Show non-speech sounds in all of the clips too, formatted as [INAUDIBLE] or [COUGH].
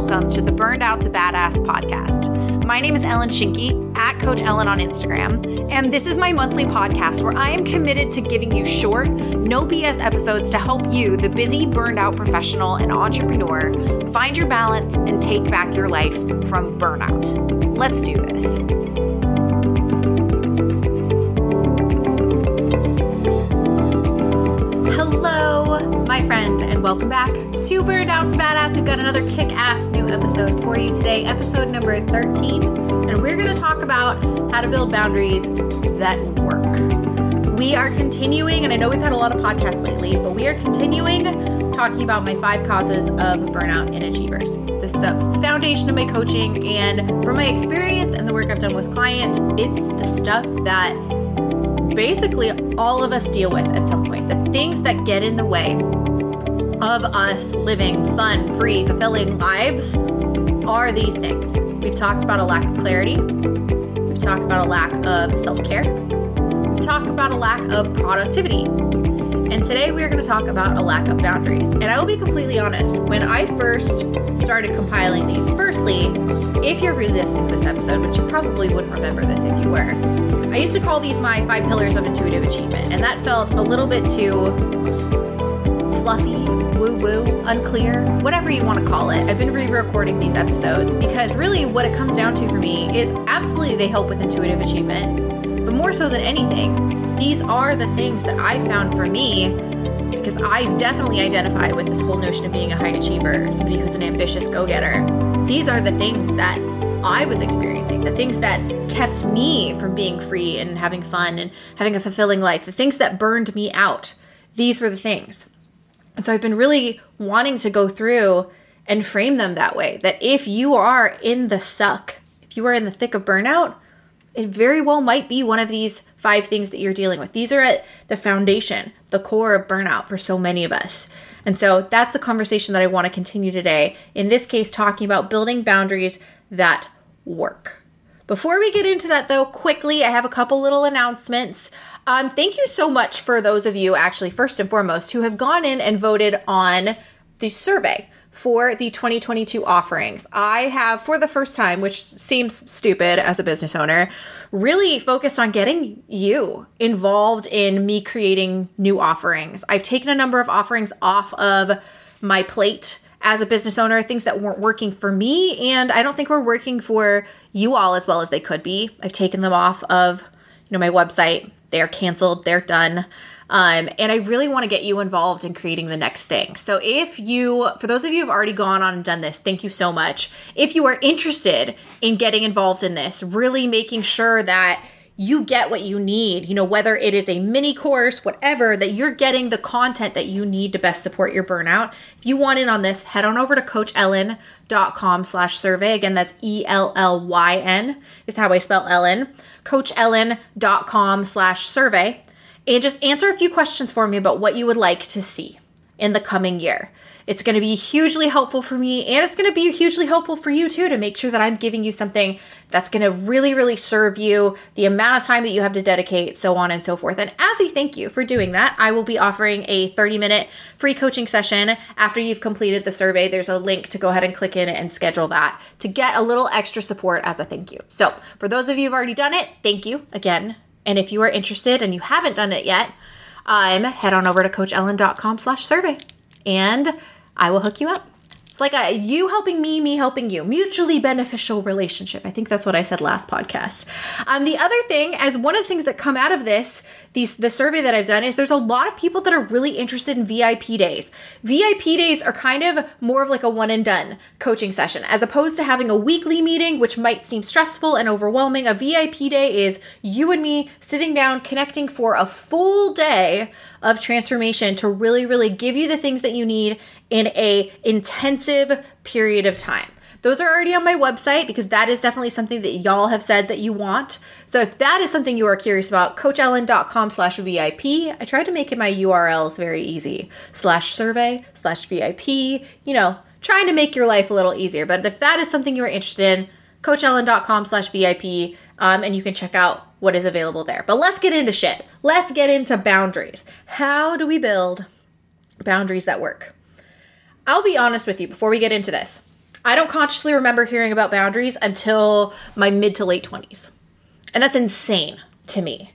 welcome to the Burned Out to Badass podcast. My name is Ellyn Schinke, at Coach Ellyn on Instagram, and this is my monthly podcast where I am committed to giving you short, no BS episodes to help you, the busy, burned out professional and entrepreneur, find your balance and take back your life from burnout. Let's do this. Hello, my friend, and welcome back Burned Out to Badass. We've got another kick ass new episode for you today, episode number 13. And we're going to talk about how to build boundaries that work. We are continuing, and I know we've had a lot of podcasts lately, but we are continuing talking about my five causes of burnout in achievers. This is the foundation of my coaching, and from my experience and the work I've done with clients, it's the stuff that basically all of us deal with at some point. The things that get in the way of us living fun, free, fulfilling lives are these things. We've talked about a lack of clarity. We've talked about a lack of self care. We've talked about a lack of productivity. And today we are going to talk about a lack of boundaries. And I will be completely honest, when I first started compiling these, firstly, if you're re listening to this episode, which you probably wouldn't remember this if you were, I used to call these my five pillars of intuitive achievement. And that felt a little bit too fluffy, woo woo, unclear, whatever you want to call it. I've been re recording these episodes because really what it comes down to for me is absolutely they help with intuitive achievement, but more so than anything, these are the things that I found for me because I definitely identify with this whole notion of being a high achiever, somebody who's an ambitious go getter. These are the things that I was experiencing, the things that kept me from being free and having fun and having a fulfilling life, the things that burned me out. These were the things. And so I've been really wanting to go through and frame them that way that if you are in the suck, if you are in the thick of burnout, it very well might be one of these five things that you're dealing with. These are at the foundation, the core of burnout for so many of us. And so that's a conversation that I want to continue today. In this case, talking about building boundaries that work. Before we get into that, though, quickly, I have a couple little announcements. Um, thank you so much for those of you, actually, first and foremost, who have gone in and voted on the survey for the 2022 offerings. I have, for the first time, which seems stupid as a business owner, really focused on getting you involved in me creating new offerings. I've taken a number of offerings off of my plate as a business owner, things that weren't working for me, and I don't think we're working for you all as well as they could be. I've taken them off of, you know, my website they're canceled, they're done. Um, and I really want to get you involved in creating the next thing. So, if you, for those of you who've already gone on and done this, thank you so much. If you are interested in getting involved in this, really making sure that you get what you need, you know, whether it is a mini course, whatever, that you're getting the content that you need to best support your burnout. If you want in on this, head on over to coachellyn.com slash survey. Again, that's E-L-L-Y-N is how I spell Ellyn coachellyn.com slash survey and just answer a few questions for me about what you would like to see in the coming year. It's going to be hugely helpful for me and it's going to be hugely helpful for you too to make sure that I'm giving you something that's going to really, really serve you, the amount of time that you have to dedicate, so on and so forth. And as a thank you for doing that, I will be offering a 30 minute free coaching session after you've completed the survey. There's a link to go ahead and click in and schedule that to get a little extra support as a thank you. So for those of you who've already done it, thank you again. And if you are interested and you haven't done it yet, um, head on over to coachellyn.com slash survey and I will hook you up. It's like a you helping me, me helping you, mutually beneficial relationship. I think that's what I said last podcast. Um, the other thing, as one of the things that come out of this, these the survey that I've done is there's a lot of people that are really interested in VIP days. VIP days are kind of more of like a one and done coaching session, as opposed to having a weekly meeting, which might seem stressful and overwhelming. A VIP day is you and me sitting down, connecting for a full day of transformation to really, really give you the things that you need in a intensive period of time. Those are already on my website because that is definitely something that y'all have said that you want. So if that is something you are curious about, coachellyn.com slash VIP. I tried to make it my URLs very easy. Slash survey, slash VIP, you know, trying to make your life a little easier. But if that is something you are interested in, coachellyn.com slash VIP, um, and you can check out what is available there. But let's get into shit. Let's get into boundaries. How do we build boundaries that work? I'll be honest with you before we get into this. I don't consciously remember hearing about boundaries until my mid to late 20s. And that's insane to me.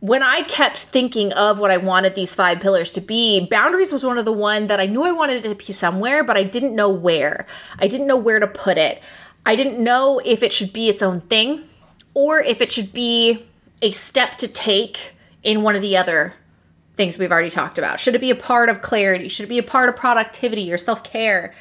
When I kept thinking of what I wanted these five pillars to be, boundaries was one of the one that I knew I wanted it to be somewhere, but I didn't know where. I didn't know where to put it. I didn't know if it should be its own thing or if it should be a step to take in one of the other things we've already talked about. Should it be a part of clarity? Should it be a part of productivity or self care?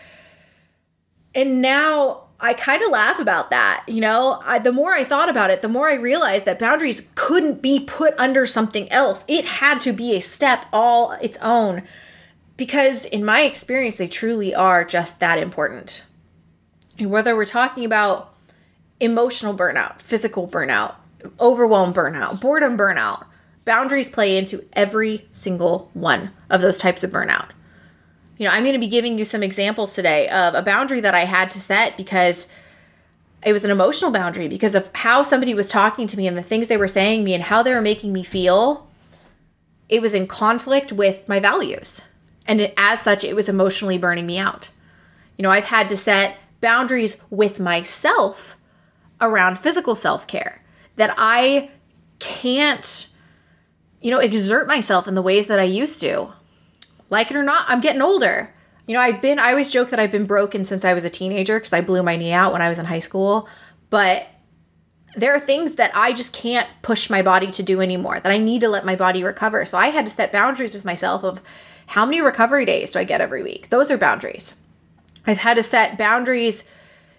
And now I kind of laugh about that. You know, I, the more I thought about it, the more I realized that boundaries couldn't be put under something else. It had to be a step all its own because, in my experience, they truly are just that important. And whether we're talking about emotional burnout, physical burnout, overwhelm burnout, boredom burnout, boundaries play into every single one of those types of burnout. You know, I'm going to be giving you some examples today of a boundary that I had to set because it was an emotional boundary because of how somebody was talking to me and the things they were saying me and how they were making me feel. It was in conflict with my values. And it, as such, it was emotionally burning me out. You know, I've had to set boundaries with myself around physical self care that I can't, you know, exert myself in the ways that I used to like it or not, I'm getting older. You know, I've been, I always joke that I've been broken since I was a teenager because I blew my knee out when I was in high school. But there are things that I just can't push my body to do anymore, that I need to let my body recover. So I had to set boundaries with myself of how many recovery days do I get every week? Those are boundaries. I've had to set boundaries,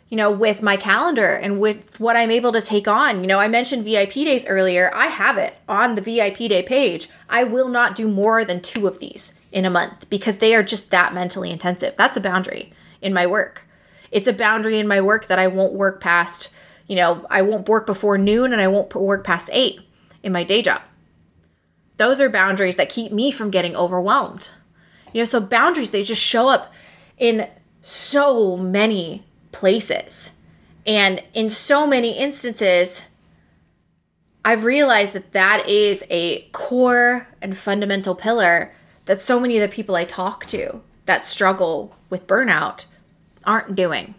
you know, with my calendar and with what I'm able to take on. You know, I mentioned VIP days earlier. I have it on the VIP day page. I will not do more than two of these in a month because they are just that mentally intensive. That's a boundary in my work. It's a boundary in my work that I won't work past, you know, I won't work before noon and I won't work past eight in my day job. Those are boundaries that keep me from getting overwhelmed. You know, so boundaries, they just show up in so many places. And in so many instances, I've realized that that is a core and fundamental pillar that so many of the people I talk to that struggle with burnout aren't doing.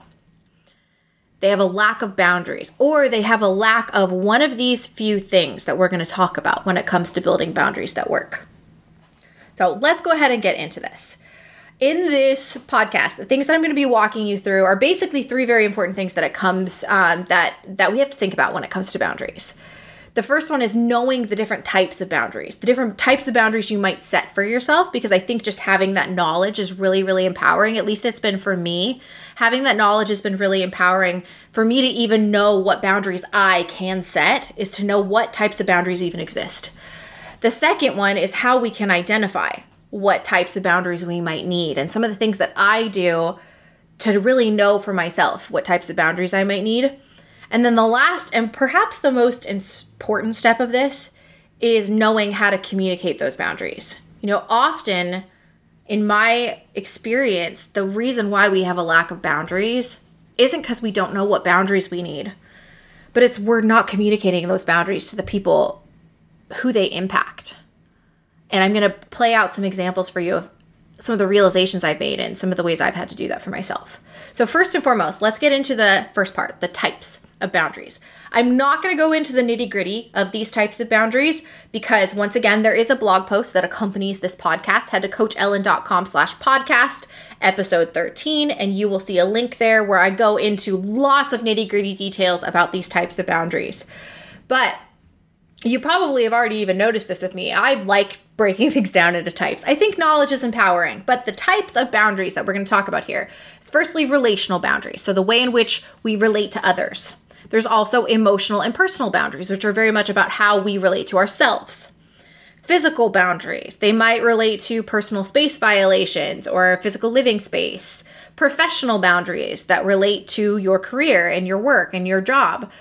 They have a lack of boundaries, or they have a lack of one of these few things that we're going to talk about when it comes to building boundaries that work. So let's go ahead and get into this. In this podcast, the things that I'm going to be walking you through are basically three very important things that it comes um, that that we have to think about when it comes to boundaries. The first one is knowing the different types of boundaries, the different types of boundaries you might set for yourself, because I think just having that knowledge is really, really empowering. At least it's been for me. Having that knowledge has been really empowering for me to even know what boundaries I can set, is to know what types of boundaries even exist. The second one is how we can identify what types of boundaries we might need and some of the things that I do to really know for myself what types of boundaries I might need. And then the last and perhaps the most important step of this is knowing how to communicate those boundaries. You know, often in my experience, the reason why we have a lack of boundaries isn't because we don't know what boundaries we need, but it's we're not communicating those boundaries to the people who they impact. And I'm going to play out some examples for you of some of the realizations I've made and some of the ways I've had to do that for myself. So, first and foremost, let's get into the first part the types of boundaries. I'm not going to go into the nitty gritty of these types of boundaries because once again, there is a blog post that accompanies this podcast. Head to coachellyn.com slash podcast, episode 13, and you will see a link there where I go into lots of nitty gritty details about these types of boundaries. But you probably have already even noticed this with me. I like breaking [LAUGHS] things down into types. I think knowledge is empowering, but the types of boundaries that we're going to talk about here is firstly relational boundaries. So the way in which we relate to others. There's also emotional and personal boundaries, which are very much about how we relate to ourselves. Physical boundaries, they might relate to personal space violations or physical living space. Professional boundaries that relate to your career and your work and your job.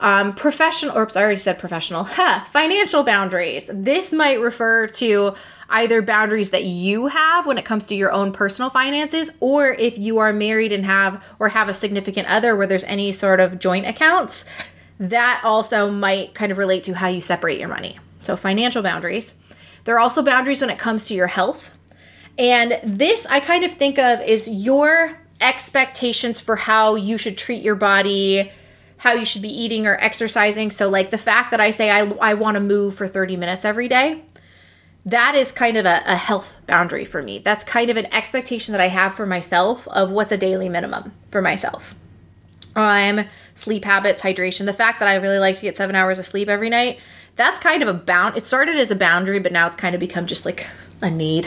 Um, professional, oops, I already said professional. [LAUGHS] Huh, financial boundaries. This might refer to either boundaries that you have when it comes to your own personal finances, or if you are married and have or have a significant other where there's any sort of joint accounts, that also might kind of relate to how you separate your money. So, financial boundaries. There are also boundaries when it comes to your health. And this I kind of think of is your expectations for how you should treat your body, how you should be eating or exercising. So, like the fact that I say I, I want to move for 30 minutes every day, that is kind of a, a health boundary for me. That's kind of an expectation that I have for myself of what's a daily minimum for myself. Um, sleep habits, hydration, the fact that I really like to get seven hours of sleep every night, that's kind of a bound. It started as a boundary, but now it's kind of become just like a need.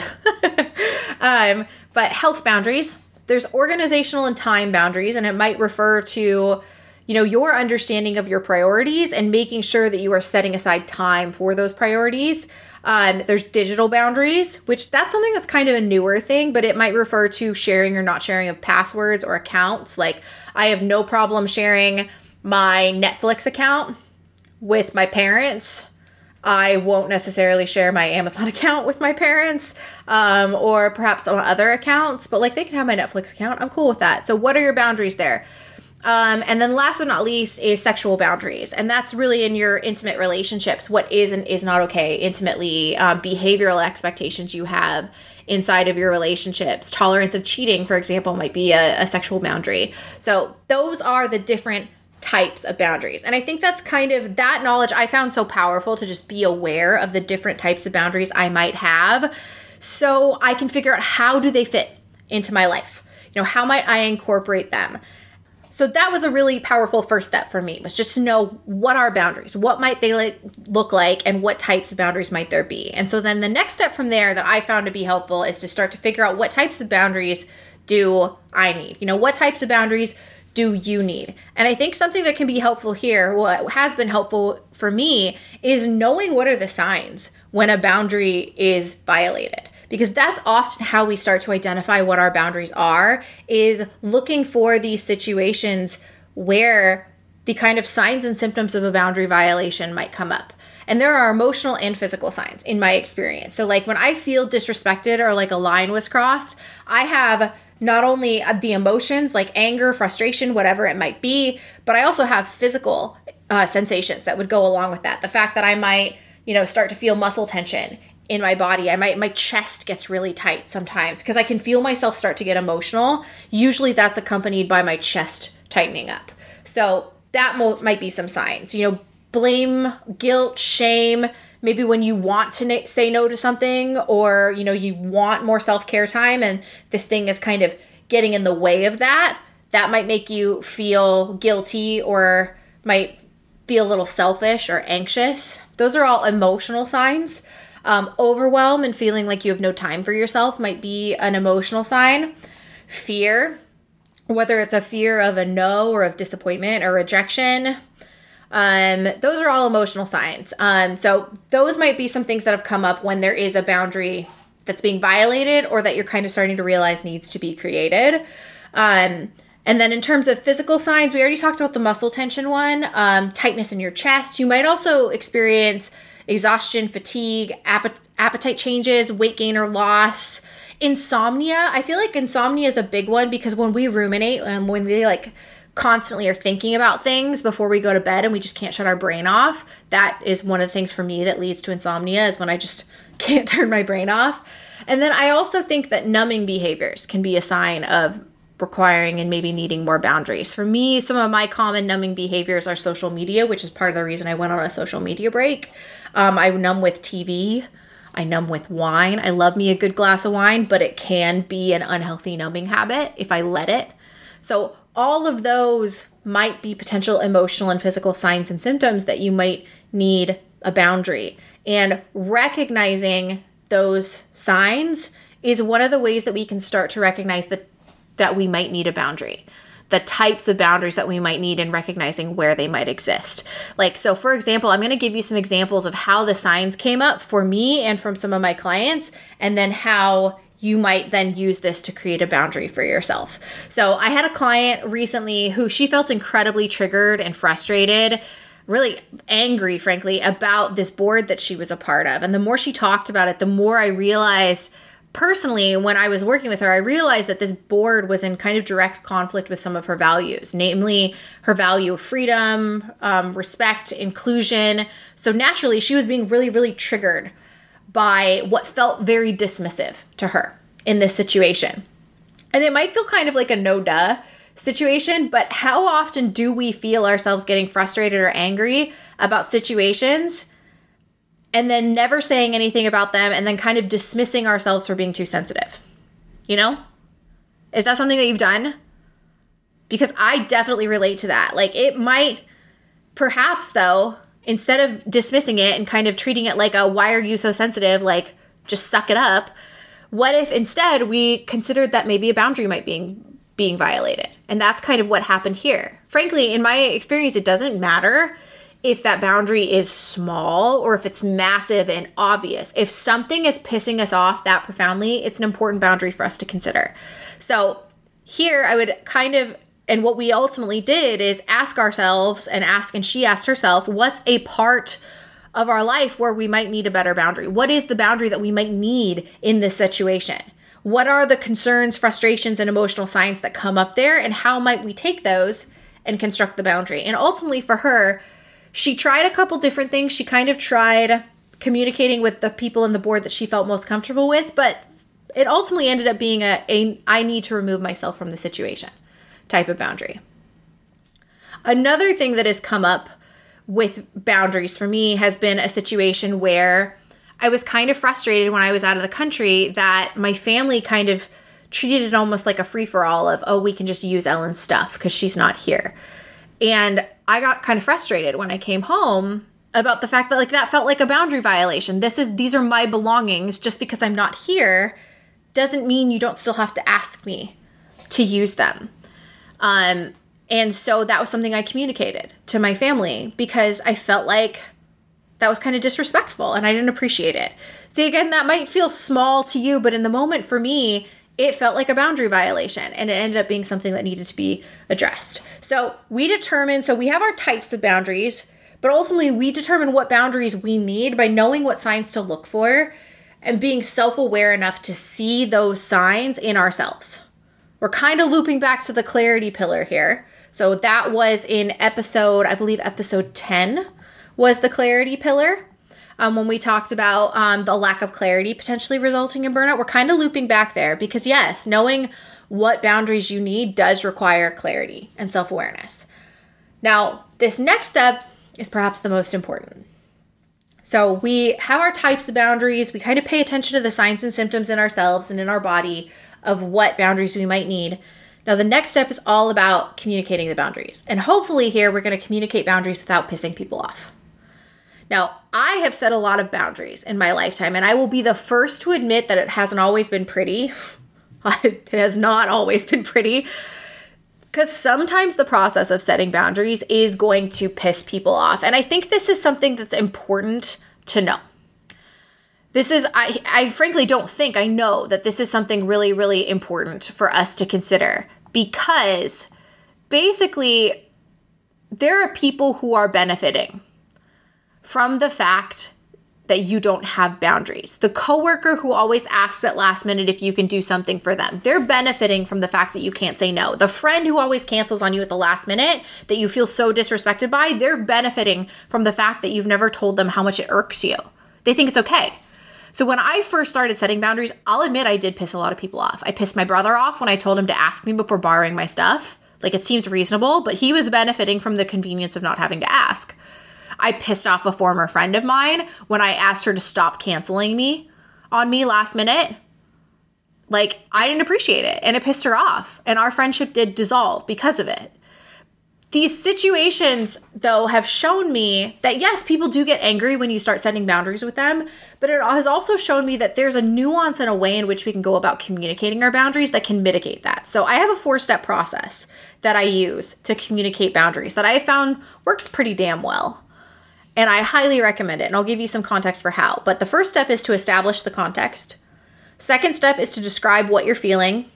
[LAUGHS] um, but health boundaries, there's organizational and time boundaries, and it might refer to you know your understanding of your priorities and making sure that you are setting aside time for those priorities um, there's digital boundaries which that's something that's kind of a newer thing but it might refer to sharing or not sharing of passwords or accounts like i have no problem sharing my netflix account with my parents I won't necessarily share my Amazon [LAUGHS] account with my parents um, or perhaps on other accounts, but like they can have my Netflix account. I'm cool with that. So, what are your boundaries there? Um, and then last but not least is sexual boundaries. And that's really in your intimate relationships. What is and is not okay intimately, um, behavioral expectations you have inside of your relationships. Tolerance of cheating, for example, might be a, a sexual boundary. So those are the different types of boundaries. And I think that's kind of that knowledge I found so powerful to just be aware of the different types of boundaries I might have so I can figure out how do they fit into my life. You know, how might I incorporate them? So that was a really powerful first step for me was just to know what are boundaries, what might they like, look like, and what types of boundaries might there be. And so then the next step from there that I found to be helpful is to start to figure out what types of boundaries do I need. You know, what types of boundaries do you need? And I think something that can be helpful here, what has been helpful for me, is knowing what are the signs when a boundary is violated because that's often how we start to identify what our boundaries are is looking for these situations where the kind of signs and symptoms of a boundary violation might come up. And there are emotional and physical signs in my experience. So, like when I feel disrespected or like a line was crossed, I have not only the emotions like anger, frustration, whatever it might be, but I also have physical uh, sensations that would go along with that. The fact that I might, you know, start to feel muscle tension in my body. I might my chest gets really tight sometimes because I can feel myself start to get emotional. Usually that's accompanied by my chest tightening up. So that mo- might be some signs. You know, blame, guilt, shame, maybe when you want to na- say no to something or you know you want more self-care time and this thing is kind of getting in the way of that, that might make you feel guilty or might feel a little selfish or anxious. Those are all emotional signs. Um, overwhelm and feeling like you have no time for yourself might be an emotional sign. Fear, whether it's a fear of a no or of disappointment or rejection, um, those are all emotional signs. Um, so those might be some things that have come up when there is a boundary that's being violated or that you're kind of starting to realize needs to be created. Um, and then in terms of physical signs, we already talked about the muscle tension one, um, tightness in your chest. You might also experience exhaustion, fatigue, appetite changes, weight gain or loss, insomnia. I feel like insomnia is a big one because when we ruminate and when we like constantly are thinking about things before we go to bed and we just can't shut our brain off, that is one of the things for me that leads to insomnia is when I just [LAUGHS] can't turn my brain off. And then I also think that numbing behaviors can be a sign of requiring and maybe needing more boundaries. For me, some of my common numbing behaviors are social media, which is part of the reason I went on a social media break. Um, I numb with TV. I numb with wine. I love me a good glass of wine, but it can be an unhealthy numbing habit if I let it. So, all of those might be potential emotional and physical signs and symptoms that you might need a boundary. And recognizing those signs is one of the ways that we can start to recognize that that we might need a boundary the types of boundaries that we might need in recognizing where they might exist. Like, so for example, I'm going to give you some examples of how the signs came up for me and from some of my clients, and then how you might then use this to create a boundary for yourself. So, I had a client recently who she felt incredibly triggered and frustrated really angry, frankly, about this board that she was a part of. And the more she talked about it, the more I realized personally, when I was working with her, I realized that this board was in kind of direct conflict with some of her values, namely her value of freedom, um, respect, inclusion. So naturally, she was being really, really triggered by what felt very dismissive to her in this situation. And it might feel kind of like a no duh situation, but how often do we feel ourselves getting frustrated or angry about situations and then never saying anything about them and then kind of dismissing ourselves for being too sensitive? You know? Is that something that you've done? Because I definitely relate to that. Like it might perhaps though, instead of dismissing it and kind of treating it like a why are you so sensitive, like just suck it up, what if instead we considered that maybe a boundary might be being violated? And that's kind of what happened here. Frankly, in my experience, it doesn't matter if that boundary is small or if it's massive and obvious. If something is pissing us off that profoundly, it's an important boundary for us to consider. So, here I would kind of and what we ultimately did is ask ourselves and ask and she asked herself, what's a part of our life where we might need a better boundary? What is the boundary that we might need in this situation? What are the concerns, frustrations, and emotional signs that come up there, and how might we take those and construct the boundary? And ultimately, for her, she tried a couple different things. She kind of tried communicating with the people in the board that she felt most comfortable with, but it ultimately ended up being a, a I need to remove myself from the situation type of boundary. Another thing that has come up with boundaries for me has been a situation where I was kind of frustrated when I was out of the country that my family kind of treated it almost like a free for all of, oh, we can just use Ellyn's stuff because she's not here. And I got kind of frustrated when I came home about the fact that like that felt like a boundary violation. This is these are my belongings just because I'm not here doesn't mean you don't still have to ask me to use them. Um and so that was something I communicated to my family because I felt like that was kind of disrespectful and I didn't appreciate it. See, again, that might feel small to you, but in the moment for me, it felt like a boundary violation and it ended up being something that needed to be addressed. So we determine, so we have our types of boundaries, but ultimately we determine what boundaries we need by knowing what signs to look for and being self aware enough to see those signs in ourselves. We're kind of looping back to the clarity pillar here. So that was in episode, I believe, episode 10 was the clarity pillar um, when we talked about um, the lack of clarity potentially resulting in burnout. We're kind of looping back there because, yes, knowing what boundaries you need does require clarity and self awareness. Now, this next step is perhaps the most important. So, we have our types of boundaries. We kind of pay attention to the signs and symptoms in ourselves and in our body of what boundaries we might need. Now, the next step is all about communicating the boundaries. And hopefully, here we're going to communicate boundaries without pissing people off. Now, I have set a lot of boundaries in my lifetime, and I will be the first to admit that it hasn't always been pretty. [LAUGHS] it has not always been pretty. Because sometimes the process of setting boundaries is going to piss people off. And I think this is something that's important to know. This is, I, I frankly don't think I know that this is something really, really important for us to consider because basically there are people who are benefiting from the fact that you don't have boundaries. The coworker who always asks at last minute if you can do something for them, they're benefiting from the fact that you can't say no. The friend who always cancels on you at the last minute that you feel so disrespected by, they're benefiting from the fact that you've never told them how much it irks you. They think it's okay. So when I first started setting boundaries, I'll admit I did piss a lot of people off. I pissed my brother off when I told him to ask me before borrowing my stuff. Like it seems reasonable, but he was benefiting from the convenience of not having to ask. I pissed off a former friend of mine when I asked her to stop canceling me on me last minute. Like, I didn't appreciate it and it pissed her off. And our friendship did dissolve because of it. These situations, though, have shown me that yes, people do get angry when you start setting boundaries with them, but it has also shown me that there's a nuance and a way in which we can go about communicating our boundaries that can mitigate that. So I have a four step process that I use to communicate boundaries that I found works pretty damn well and I highly recommend it. And I'll give you some context for how. But the first step is to establish the context. Second step is to describe what you're feeling.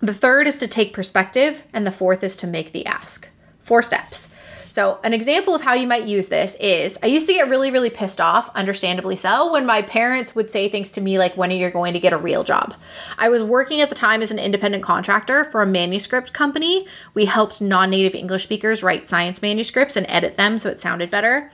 The third is to take perspective. And the fourth is to make the ask. Four steps. So, an example of how you might use this is I used to get really, really pissed off, understandably so, when my parents would say things to me like, When are you going to get a real job? I was working at the time as an independent contractor for a manuscript company. We helped non native English speakers write science manuscripts and edit them so it sounded better.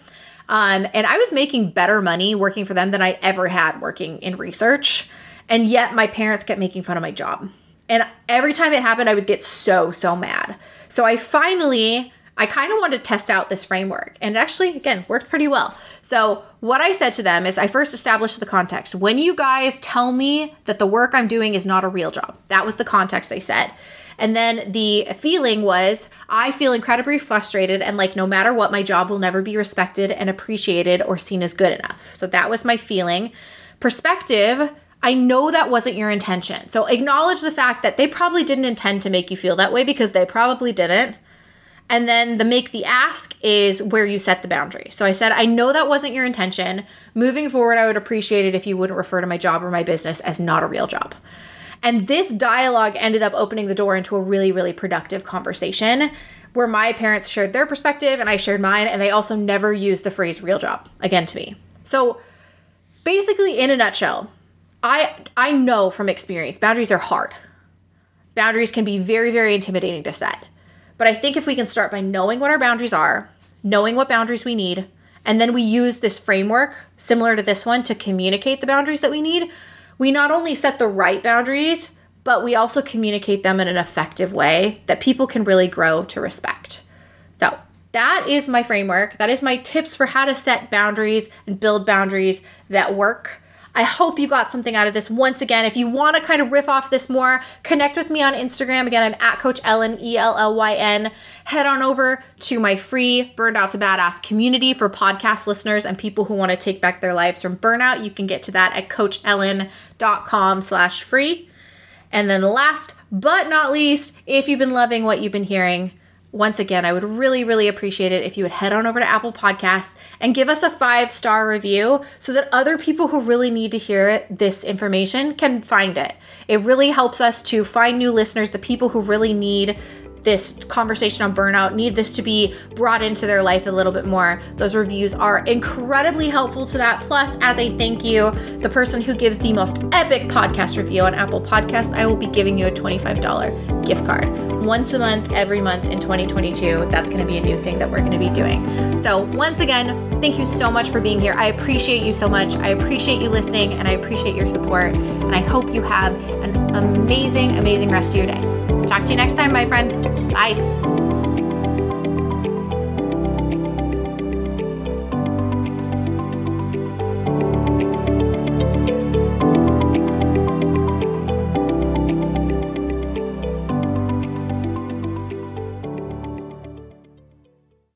Um, and I was making better money working for them than I ever had working in research. And yet my parents kept making fun of my job. And every time it happened, I would get so, so mad. So I finally, I kind of wanted to test out this framework. And it actually, again, worked pretty well. So what I said to them is I first established the context. When you guys tell me that the work I'm doing is not a real job, that was the context I said. And then the feeling was I feel incredibly frustrated and like no matter what, my job will never be respected and appreciated or seen as good enough. So that was my feeling. Perspective, I know that wasn't your intention. So acknowledge the fact that they probably didn't intend to make you feel that way because they probably didn't. And then the make the ask is where you set the boundary. So I said, I know that wasn't your intention. Moving forward, I would appreciate it if you wouldn't refer to my job or my business as not a real job. And this dialogue ended up opening the door into a really, really productive conversation where my parents shared their perspective and I shared mine. And they also never used the phrase real job again to me. So basically, in a nutshell, I I know from experience boundaries are hard. Boundaries can be very very intimidating to set. But I think if we can start by knowing what our boundaries are, knowing what boundaries we need, and then we use this framework similar to this one to communicate the boundaries that we need, we not only set the right boundaries, but we also communicate them in an effective way that people can really grow to respect. So, that is my framework. That is my tips for how to set boundaries and build boundaries that work. I hope you got something out of this. Once again, if you want to kind of riff off this more, connect with me on Instagram. Again, I'm at Coach Ellyn, E L L Y N. Head on over to my free Burned Out to Badass community for podcast listeners and people who want to take back their lives from burnout. You can get to that at coachellyn.com slash free. And then last but not least, if you've been loving what you've been hearing, once again, I would really, really appreciate it if you would head on over to Apple Podcasts and give us a five star review so that other people who really need to hear it, this information can find it. It really helps us to find new listeners, the people who really need this conversation on burnout, need this to be brought into their life a little bit more, those reviews are incredibly helpful to that. Plus, as a thank you, the person who gives the most epic podcast review on Apple Podcasts, I will be giving you a $25 gift card. Once a month, every month in 2022, that's going to be a new thing that we're going to be doing. So, once again, thank you so much for being here. I appreciate you so much. I appreciate you listening and I appreciate your support. And I hope you have an amazing, amazing rest of your day. Talk to you next time, my friend. Bye.